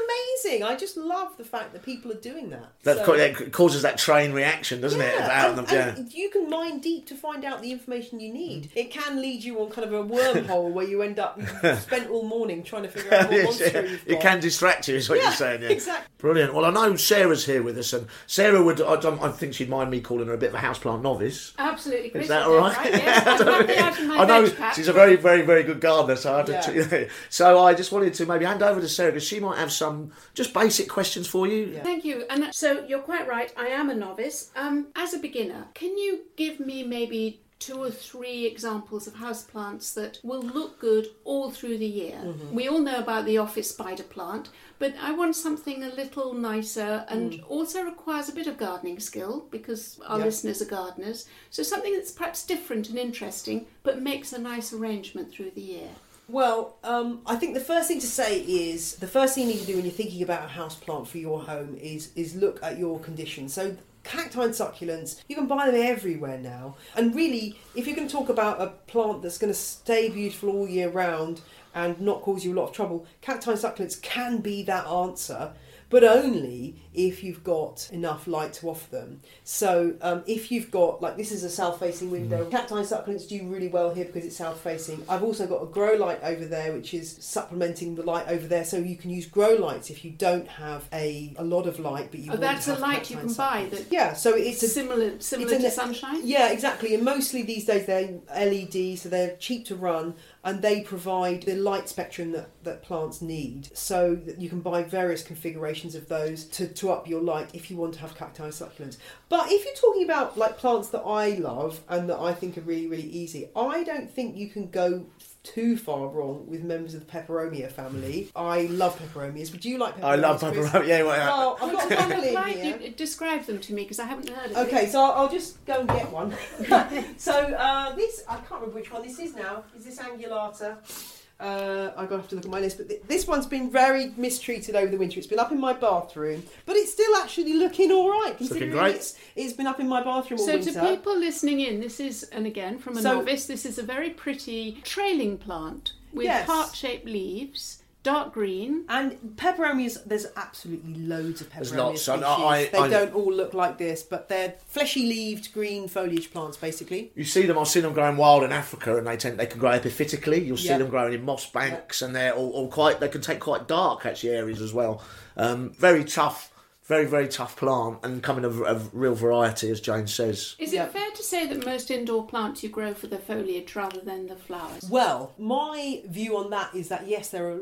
Speaker 3: amazing. I just love the fact that people are doing that.
Speaker 2: That,
Speaker 3: So-
Speaker 2: ca- that causes that train reaction, doesn't it?
Speaker 3: yeah,
Speaker 2: About
Speaker 3: and,
Speaker 2: them, yeah.
Speaker 3: and you can mine deep to find out the information you need. Mm. It can lead you on kind of a wormhole where you end up spent all morning trying to figure out what
Speaker 2: Yes,
Speaker 3: monster
Speaker 2: yeah.
Speaker 3: you've
Speaker 2: It can distract you, is what
Speaker 3: Yeah,
Speaker 2: you're saying. Yeah.
Speaker 3: exactly.
Speaker 2: Brilliant. Well, I know Sarah's here with us, and Sarah would. I, I think she'd mind me calling her a bit of a houseplant novice.
Speaker 1: Absolutely, Chris.
Speaker 2: Is that
Speaker 1: is
Speaker 2: all right?
Speaker 1: Yes, I'm happy out in my
Speaker 2: I know
Speaker 1: patch.
Speaker 2: she's a very, very, very good gardener. So I had
Speaker 3: Yeah.
Speaker 2: to. so I just wanted to maybe hand over to Sarah because she might have some just basic questions for you.
Speaker 3: Yeah.
Speaker 1: Thank you. And uh, so you're quite right. I am a novice. Um, as a beginner, can you give me maybe two or three examples of houseplants that will look good all through the year? We all know about the office spider plant, but I want something a little nicer and also requires a bit of gardening skill because our
Speaker 3: Yeah.
Speaker 1: listeners are gardeners. So something that's perhaps different and interesting, but makes a nice arrangement through the year.
Speaker 3: Well, um, I think the first thing to say is the first thing you need to do when you're thinking about a house plant for your home is is look at your conditions. So cacti and succulents, you can buy them everywhere now. And really, if you're going to talk about a plant that's going to stay beautiful all year round, and not cause you a lot of trouble, cacti and succulents can be that answer. But only if you've got enough light to offer them. So um, if you've got like this is a south-facing window, cacti and succulents do really well here because it's south-facing. I've also got a grow light over there, which is supplementing the light over there, so you can use grow lights if you don't have a, a lot of light, but you
Speaker 1: Oh,
Speaker 3: want
Speaker 1: that's
Speaker 3: to
Speaker 1: a light you
Speaker 3: and
Speaker 1: can buy that
Speaker 3: Yeah, so it's a
Speaker 1: similar similar
Speaker 3: it's
Speaker 1: to
Speaker 3: an-
Speaker 1: sunshine.
Speaker 3: yeah, exactly. And mostly these days they're LED, so they're cheap to run and they provide the light spectrum that, that plants need. So you can buy various configurations of those to, to up your light if you want to have cacti succulents. But if you're talking about like plants that I love and that I think are really, really easy, I don't think you can go too far wrong with members of the peperomia family. I love peperomias. Would you like peperomias?
Speaker 2: I love
Speaker 3: Chris?
Speaker 2: pepperoni. Yeah, well,
Speaker 3: Well, I've got a
Speaker 1: What
Speaker 3: couple in
Speaker 1: like
Speaker 3: here.
Speaker 1: you describe them to me because I haven't heard of
Speaker 3: them.
Speaker 1: Okay,
Speaker 3: so I'll I'll just go and get one. so uh, this, I can't remember which one this is now. Is this Angulata? Uh, I'm gonna have to look at my list, but th- this one's been very mistreated over the winter. It's been up in my bathroom, but it's still actually looking all right.
Speaker 2: looking
Speaker 3: considering
Speaker 2: great.
Speaker 3: It's, it's been up in my bathroom all
Speaker 1: So
Speaker 3: winter.
Speaker 1: to people listening in, this is and again from a
Speaker 3: So-
Speaker 1: novice, this is a very pretty trailing plant with
Speaker 3: Yes.
Speaker 1: heart-shaped leaves, dark green.
Speaker 3: and peperomias, there's absolutely loads of
Speaker 2: There's
Speaker 3: peperomias
Speaker 2: lots,
Speaker 3: species.
Speaker 2: and I-
Speaker 3: they
Speaker 2: I-
Speaker 3: don't all look like this, but they're fleshy-leaved green foliage plants, basically.
Speaker 2: You see them. I've seen them growing wild in Africa, and they tend they can grow epiphytically. You'll see
Speaker 3: Yeah.
Speaker 2: them growing in moss banks, and they're all, all quite. They can take quite dark actually areas as well. Um, very tough, very very tough plant, and coming of, of real variety, as Jane says.
Speaker 1: Is
Speaker 3: Yeah.
Speaker 1: it fair to say that most indoor plants you grow for the foliage rather than the flowers?
Speaker 3: Well, my view on that is that yes, there are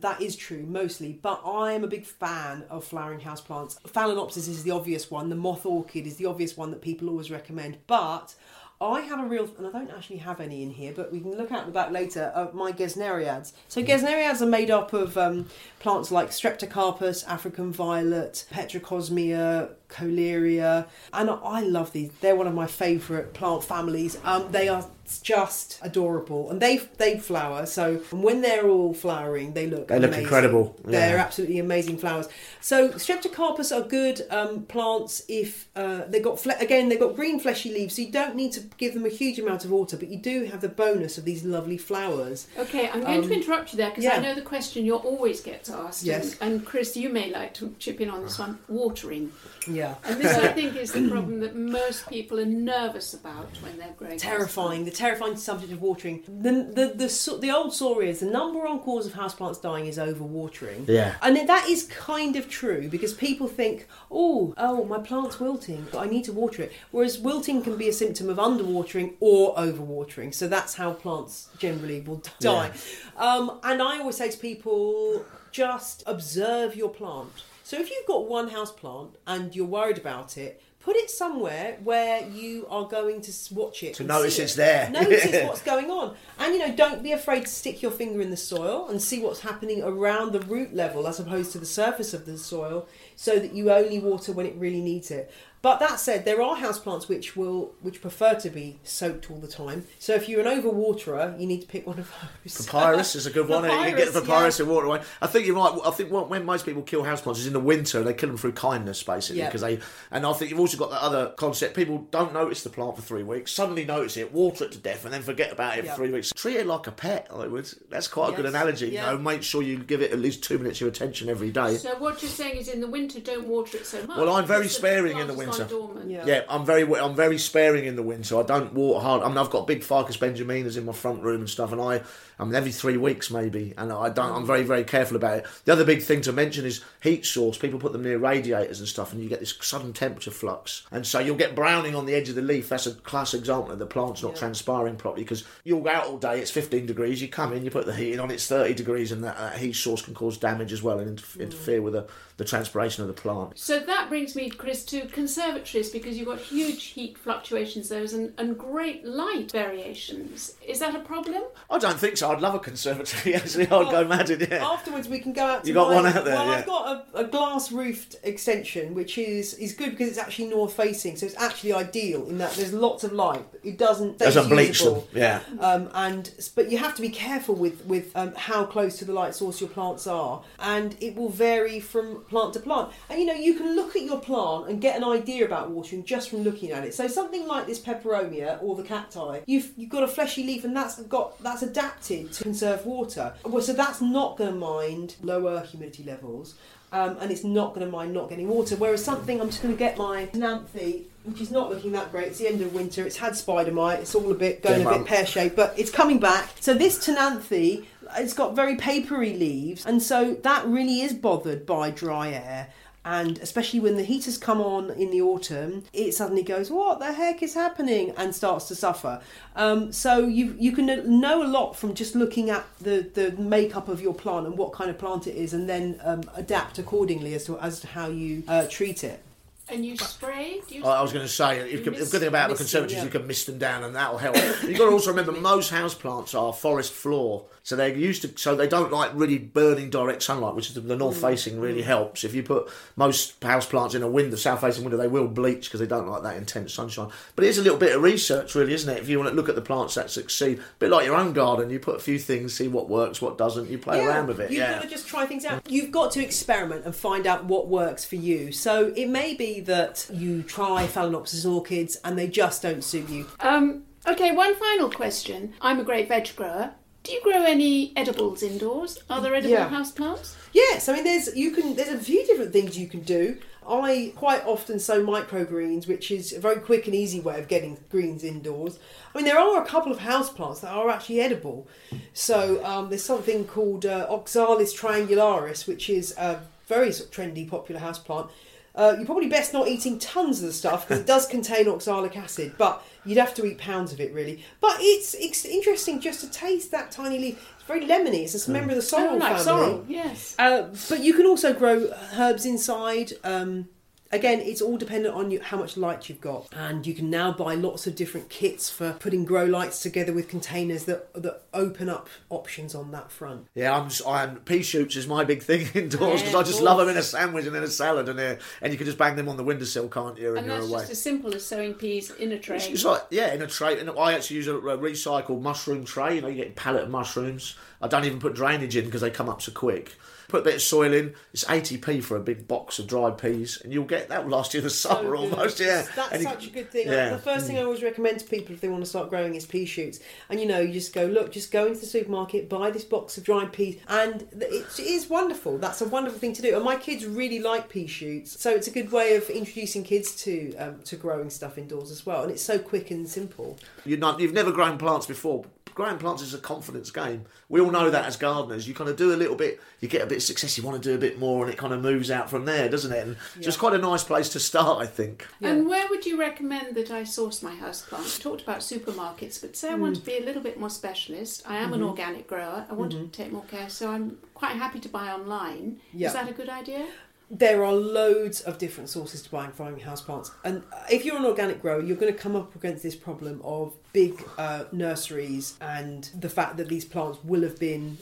Speaker 3: that is true mostly, but I am a big fan of flowering house plants. Phalaenopsis is the obvious one. The moth orchid is the obvious one that people always recommend, but. I have a real, and I don't actually have any in here, but we can look at the back later of my gesneriads. So gesneriads are made up of um, plants like Streptocarpus, African violet, Petrocosmea, Kohleria, and I love these. They're one of my favourite plant families. Um, they are just adorable, and they they flower. So and when they're all flowering, they look
Speaker 2: They look
Speaker 3: amazing.
Speaker 2: incredible,
Speaker 3: They're absolutely amazing flowers. So Streptocarpus are good um, plants if uh, they've got fle- again they've got green fleshy leaves, so you don't need to give them a huge amount of water, but you do have the bonus of these lovely flowers.
Speaker 1: Okay, I'm going
Speaker 3: Um,
Speaker 1: to interrupt you there because
Speaker 3: yeah.
Speaker 1: I know the question you always get asked.
Speaker 3: Yes.
Speaker 1: And, and Chris, you may like to chip in on this one watering.
Speaker 3: Yeah.
Speaker 1: And this, I think, is the problem that most people are nervous about when they're growing.
Speaker 3: terrifying. The terrifying subject of watering. The the the, the old story is the number one cause of houseplants dying is overwatering.
Speaker 2: Yeah.
Speaker 3: And that is kind of true because people think, oh, oh, my plant's wilting, but I need to water it. Whereas wilting can be a symptom of underwatering or overwatering. So that's how plants generally will die. Um, and I always say to people, just observe your plant. So if you've got one house plant and you're worried about it, put it somewhere where you are going to watch it
Speaker 2: To notice it's
Speaker 3: it.
Speaker 2: there.
Speaker 3: Notice what's going on, and you know, don't be afraid to stick your finger in the soil and see what's happening around the root level as opposed to the surface of the soil, so that you only water when it really needs it. But that said, there are houseplants which will which prefer to be soaked all the time. So if you're an overwaterer, you need to pick one of those.
Speaker 2: Papyrus is a good one. Eh? you can get the
Speaker 3: Papyrus,
Speaker 2: papyrus
Speaker 3: yeah.
Speaker 2: and water away. I think you're right. I think when most people kill houseplants is in the winter. They kill them through kindness, basically,
Speaker 3: Yeah.
Speaker 2: because they. And I think you've also got that other concept. People don't notice the plant for three weeks, suddenly notice it, water it to death, and then forget about it
Speaker 3: Yeah.
Speaker 2: for three weeks. Treat it like a pet. I would. That's quite a good analogy.
Speaker 3: yeah.
Speaker 2: You know, make sure you give it at least two minutes of your attention every day.
Speaker 1: So what you're saying is, in the winter, don't water it so much.
Speaker 2: Well, I'm very
Speaker 1: because
Speaker 2: sparing in the winter.
Speaker 1: dormant.
Speaker 3: Yeah.
Speaker 2: Yeah, I'm very I'm very sparing in the winter. I don't water hard. I mean, I've got big Ficus benjaminas in my front room and stuff, and I I mean every three weeks maybe, and I don't. I'm mm. very very careful about it. The other big thing to mention is heat source. People put them near radiators and stuff, and you get this sudden temperature flux, and so you'll get browning on the edge of the leaf. That's a class example of the plant's not
Speaker 3: Yeah.
Speaker 2: transpiring properly because you'll go out all day. It's 15 degrees. You come in, you put the heating on. It's 30 degrees, and that, that heat source can cause damage as well and inter- mm. interfere with the, the transpiration of the plant.
Speaker 1: So that brings me, Chris, to conservatories because you've got huge heat fluctuations there and, and great light variations. Is that a problem?
Speaker 2: I don't think so. I'd love a conservatory. Actually, I'd go mad in it.
Speaker 3: Afterwards, we can go out. To
Speaker 2: You got
Speaker 3: my-
Speaker 2: one out there,
Speaker 3: Well,
Speaker 2: yeah.
Speaker 3: I've got a, a glass roofed extension, which is is good because it's actually north facing, so it's actually ideal in that there's lots of light. but It doesn't
Speaker 2: Doesn't bleach them. Yeah.
Speaker 3: Um, and but you have to be careful with with um, how close to the light source your plants are, and it will vary from plant to plant. And you know, you can look at your plant and get an idea about watering just from looking at it. So something like this peperomia or the cacti, you've you've got a fleshy leaf and that's got that's adapted to conserve water. Well, so that's not going to mind lower humidity levels. Um, and it's not going to mind not getting water. Whereas something, I'm just going to get my Ctenanthe, which is not looking that great. It's the end of winter. It's had spider mite. It's all a bit going a bit pear shaped, but it's coming back. So this Ctenanthe, it's got very papery leaves, and so that really is bothered by dry air. And especially when the heaters come on in the autumn, it suddenly goes, "What the heck is happening?" and starts to suffer. Um, so you you can know a lot from just looking at the the makeup of your plant and what kind of plant it is, and then um, adapt accordingly as to as to how you uh, treat it.
Speaker 1: And you spray? Do you
Speaker 2: I I was going to say, you can, the good thing about the
Speaker 3: misting,
Speaker 2: conservatories,
Speaker 3: yeah.
Speaker 2: you can mist them down, and that'll help. You've got to also remember most house plants are forest floor, so they're used to, so they don't like really burning direct sunlight, which is the, the north
Speaker 3: Mm.
Speaker 2: facing really helps. If you put most house plants in a window, south facing window, they will bleach because they don't like that intense sunshine. But it is a little bit of research, really, isn't it? If you want to look at the plants that succeed, a bit like your own garden, you put a few things, see what works, what doesn't, you play around with it.
Speaker 3: You've
Speaker 2: yeah.
Speaker 3: got to just try things out. You've got to experiment and find out what works for you. So it may be that you try Phalaenopsis orchids and they just don't suit you.
Speaker 1: Um, okay, one final question. I'm a great veg grower. Do you grow any edibles indoors? Are there edible
Speaker 3: Yeah.
Speaker 1: houseplants?
Speaker 3: Yes, I mean there's you can there's a few different things you can do. I quite often sow microgreens, which is a very quick and easy way of getting greens indoors. I mean there are a couple of houseplants that are actually edible. So um, there's something called uh, Oxalis triangularis, which is a very sort of trendy, popular houseplant. Uh, you're probably best not eating tons of the stuff because it does contain oxalic acid, but you'd have to eat pounds of it really. But it's, it's interesting just to taste that tiny leaf. It's very lemony. It's a member of the sorrel
Speaker 1: oh, like
Speaker 3: family.
Speaker 1: sorrel, yes.
Speaker 3: Uh, but you can also grow herbs inside. Um, again, it's all dependent on you, how much light you've got, and you can now buy lots of different kits for putting grow lights together with containers that that open up options on that front.
Speaker 2: Yeah, I'm. Just, I'm pea shoots is my big thing indoors because
Speaker 1: Yeah,
Speaker 2: I just love them in a sandwich and in a salad, and uh, and you can just bang them on the windowsill, can't you? And,
Speaker 1: And
Speaker 2: you're
Speaker 1: that's
Speaker 2: away.
Speaker 1: just as simple as sowing peas in a tray.
Speaker 2: It's, it's like yeah, in a tray. And I actually use a, a recycled mushroom tray. You know, you get a pallet of mushrooms. I don't even put drainage in because they come up so quick. Put a bit of soil in. It's 80p for a big box of dried peas, and you'll get that will last you the summer
Speaker 3: good.
Speaker 2: almost. Yeah,
Speaker 3: that's
Speaker 2: And you-
Speaker 3: such a good thing.
Speaker 2: Yeah.
Speaker 3: The first thing I always recommend to people if they want to start growing is pea shoots. And you know, you just go look, just go into the supermarket, buy this box of dried peas, and it is wonderful. That's a wonderful thing to do. And my kids really like pea shoots, so it's a good way of introducing kids to um, to growing stuff indoors as well. And it's so quick and simple.
Speaker 2: Not, you've never grown plants before. Growing plants is a confidence game. We all know that as gardeners. You kind of do a little bit, you get a bit of success, you want to do a bit more, and it kind of moves out from there, doesn't it? And it's quite a nice place to start, I think.
Speaker 1: And where would you recommend that I source my houseplants? We talked about supermarkets, but say I want to be a little bit more specialist. I am an
Speaker 3: Mm-hmm.
Speaker 1: organic grower. I want to take more care, so I'm quite happy to buy online.
Speaker 3: Yeah.
Speaker 1: Is that a good idea?
Speaker 3: There are loads of different sources to buying farming houseplants, and if you're an organic grower, you're going to come up against this problem of big uh, nurseries and the fact that these plants will have been,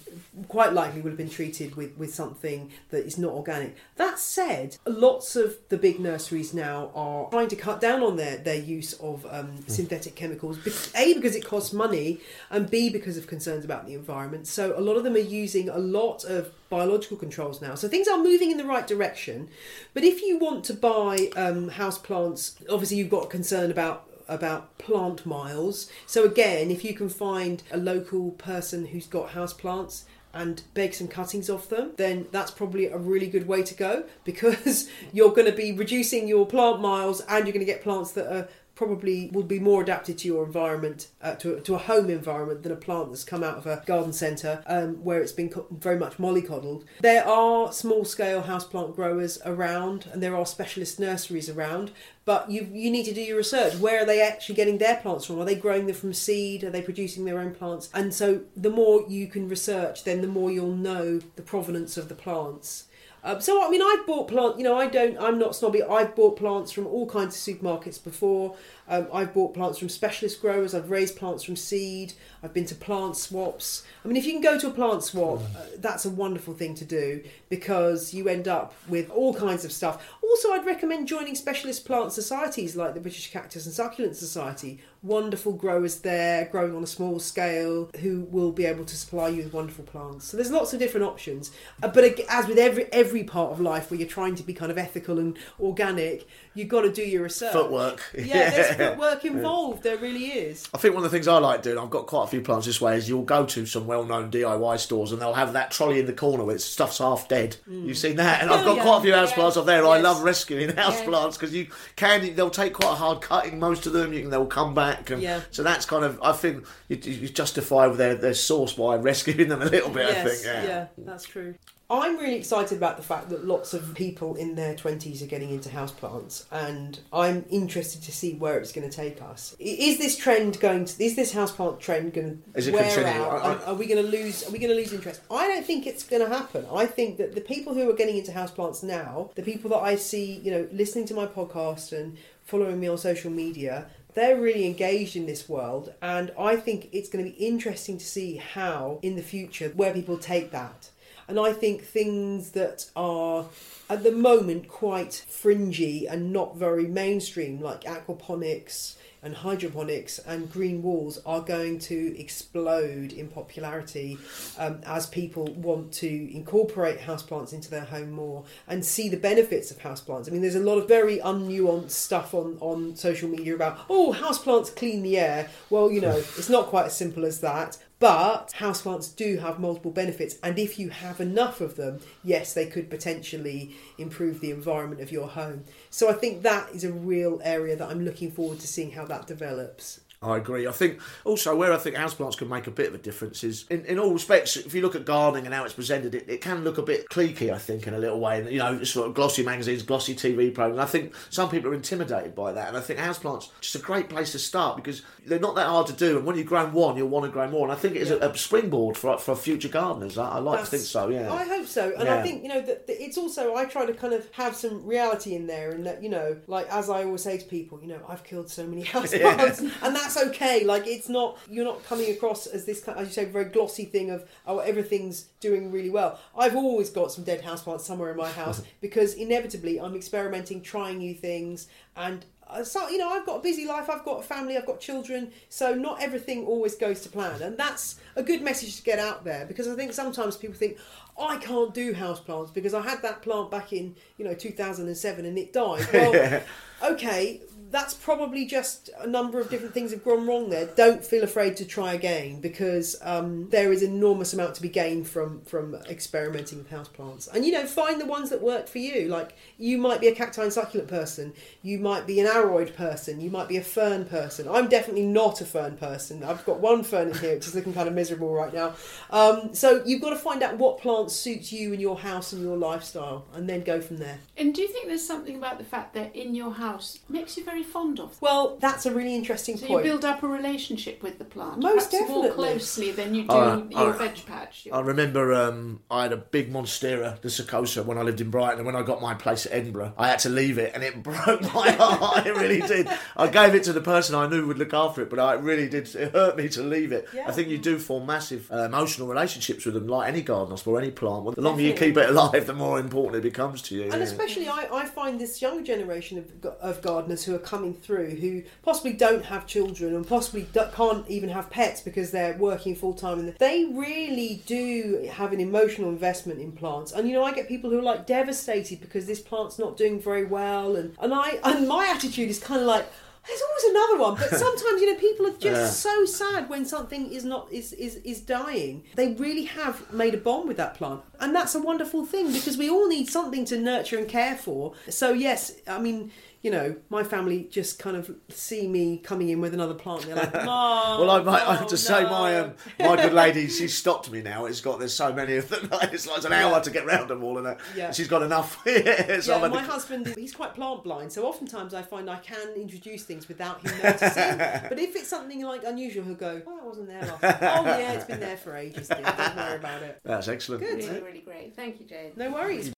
Speaker 3: quite likely, will have been treated with, with something that is not organic. That said, lots of the big nurseries now are trying to cut down on their, their use of um, synthetic chemicals. A because it costs money, and B because of concerns about the environment. So a lot of them are using a lot of biological controls now. So things are moving in the right direction. But if you want to buy um, house plants, obviously you've got concern about about plant miles. So again, if you can find a local person who's got house plants and beg some cuttings off them, then that's probably a really good way to go because you're going to be reducing your plant miles and you're going to get plants that are probably will be more adapted to your environment, uh, to, to a home environment than a plant that's come out of a garden centre um, where it's been co- very much mollycoddled. There are small scale houseplant growers around and there are specialist nurseries around, but you you need to do your research. Where are they actually getting their plants from? Are they growing them from seed? Are they producing their own plants? And so the more you can research, then the more you'll know the provenance of the plants. Um, so I mean, I've bought plant. You know, I don't. I'm not snobby. I've bought plants from all kinds of supermarkets before. Um, I've bought plants from specialist growers. I've raised plants from seed. I've been to plant swaps. I mean, if you can go to a plant swap, uh, that's a wonderful thing to do because you end up with all kinds of stuff. Also, I'd recommend joining specialist plant societies like the British Cactus and Succulent Society. Wonderful growers there, growing on a small scale, who will be able to supply you with wonderful plants. So there's lots of different options. Uh, but as with every every part of life where you're trying to be kind of ethical and organic, you've got to do your research.
Speaker 2: Footwork.
Speaker 3: Yeah, there's footwork involved. There really is.
Speaker 2: I think one of the things I like doing, I've got quite a few plants this way, is you'll go to some well-known DIY stores and they'll have that trolley in the corner where stuff's half dead. You've seen that, and I've got
Speaker 3: yeah.
Speaker 2: quite a few houseplants
Speaker 1: Yeah.
Speaker 2: up there. I love rescuing house
Speaker 1: Yeah.
Speaker 2: because you can. They'll take quite a hard cutting, most of them. You can, they'll come back, and
Speaker 3: Yeah.
Speaker 2: so that's kind of. I think you, you justify their their source by rescuing them a little bit. I
Speaker 3: yes,
Speaker 2: think. Yeah.
Speaker 3: that's true. I'm really excited about the fact that lots of people in their 20s are getting into houseplants, and I'm interested to see where it's going to take us. Is this trend going to? Is this houseplant trend going to wear
Speaker 2: continuing?
Speaker 3: out?
Speaker 2: I- I-
Speaker 3: Are, are we going to lose? Are we going to lose interest? I don't think it's going to happen. I think that the people who are getting into houseplants now, the people that I see, you know, listening to my podcast and following me on social media, they're really engaged in this world, and I think it's going to be interesting to see how in the future where people take that. And I think things that are at the moment quite fringy and not very mainstream, like aquaponics and hydroponics and green walls, are going to explode in popularity um, as people want to incorporate houseplants into their home more and see the benefits of houseplants. I mean, there's a lot of very unnuanced stuff on, on social media about, oh, houseplants clean the air. Well, you know, it's not quite as simple as that. But houseplants do have multiple benefits, and if you have enough of them, yes, they could potentially improve the environment of your home. So I think that is a real area that I'm looking forward to seeing how that develops.
Speaker 2: I agree. I think also where I think houseplants can make a bit of a difference is in, in all respects. If you look at gardening and how it's presented, it, it can look a bit cliquey. I think in a little way, and you know, sort of glossy magazines, glossy TV programs. I think some people are intimidated by that, and I think houseplants just a great place to start because they're not that hard to do. And when you've grown one, you'll want to grow more. And I think it is a, a springboard for for future gardeners. I, I like to think so. Yeah.
Speaker 3: I hope so, and I think you know that that it's also I try to kind of have some reality in there, and that you know, like as I always say to people, you know, I've killed so many houseplants, and that's okay. Like it's not you're not coming across as this kind- as you say very glossy thing of oh everything's doing really well. I've always got some dead houseplants somewhere in my house because inevitably I'm experimenting, trying new things, and. uh, So you know, I've got a busy life. I've got a family. I've got children. So not everything always goes to plan, and that's a good message to get out there because I think sometimes people think I can't do houseplants because I had that plant back in you know 2007 and it died. Well, okay, that's probably just a number of different things have gone wrong there. Don't feel afraid to try again because um, there is enormous amount to be gained from from experimenting with houseplants. And you know, find the ones that work for you. Like you might be a cacti and succulent person, you might be an aroid person, you might be a fern person. I'm definitely not a fern person. I've got one fern in here which is looking kind of miserable right now. Um, so you've got to find out what plant suits you and your house and your lifestyle, and then go from there.
Speaker 1: And do you think there's something about the fact they're in your house makes you very fond of them?
Speaker 3: Well, that's a really interesting
Speaker 1: So
Speaker 3: point.
Speaker 1: you build up a relationship with the plant,
Speaker 3: Most
Speaker 1: perhaps more
Speaker 3: definitely.
Speaker 1: closely than you do
Speaker 2: Uh,
Speaker 1: your
Speaker 2: uh,
Speaker 1: veg patch.
Speaker 2: I remember um, I had a big monstera, deliciosa, when I lived in Brighton, and when I got my place at Edinburgh, I had to leave it, and it broke my heart. it really did. I gave it to the person I knew would look after it, but I, it really did. It hurt me to leave it.
Speaker 3: Yeah.
Speaker 2: I think you do form massive uh, emotional relationships with them, like any garden, I suppose, or any plant. Well, the longer you keep it alive, the more important it becomes to you.
Speaker 3: And
Speaker 2: yeah.
Speaker 3: especially, I, I find this younger generation of, of gardeners who are coming through who possibly don't have children and possibly can't even have pets because they're working full time. And they really do have an emotional investment in plants. And you know, I get people who are like devastated because this plant's not doing very well. And, and I and my attitude is kind of like. There's always another one, but sometimes you know people are just
Speaker 2: Yeah.
Speaker 3: so sad when something is not is, is is dying. They really have made a bond with that plant, and that's a wonderful thing because we all need something to nurture and care for. So yes, I mean you know my family just kind of see me coming in with another plant. They're like, Mom,
Speaker 2: Well, I, might, I have
Speaker 3: oh,
Speaker 2: to say, my um, my good lady, she's stopped me now. It's got there's so many of them. It's like an hour
Speaker 3: Yeah.
Speaker 2: to get round them all, and uh,
Speaker 3: Yeah.
Speaker 2: she's got enough. yeah, so
Speaker 3: Yeah,
Speaker 2: I've
Speaker 3: my
Speaker 2: to-
Speaker 3: husband, he's quite plant blind, so oftentimes I find I can introduce things without him noticing. but if it's something like unusual, he'll go, "Oh, it wasn't there last time. Oh, yeah, it's been there for ages. Dear. Don't worry about it."
Speaker 2: That's excellent.
Speaker 3: Good.
Speaker 1: Really, really great. Thank you, Jane.
Speaker 3: No worries.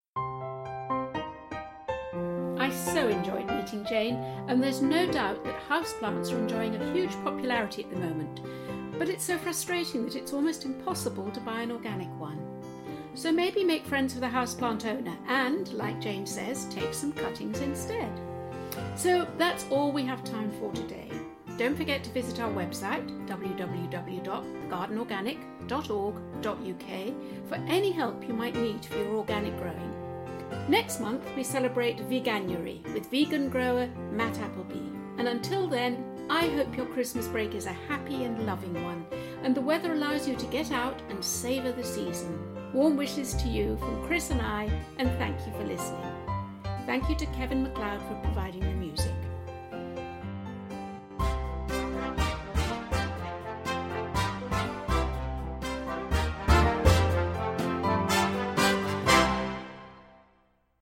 Speaker 1: I so enjoyed meeting Jane, and there's no doubt that houseplants are enjoying a huge popularity at the moment. But it's so frustrating that it's almost impossible to buy an organic one. So maybe make friends with a houseplant owner and, like Jane says, take some cuttings instead. So that's all we have time for today. Don't forget to visit our website www.gardenorganic.org.uk for any help you might need for your organic growing. Next month we celebrate Veganuary with vegan grower Matt Appleby. And until then, I hope your Christmas break is a happy and loving one and the weather allows you to get out and savour the season. Warm wishes to you from Chris and I, and thank you for listening. Thank you to Kevin MacLeod for providing the music.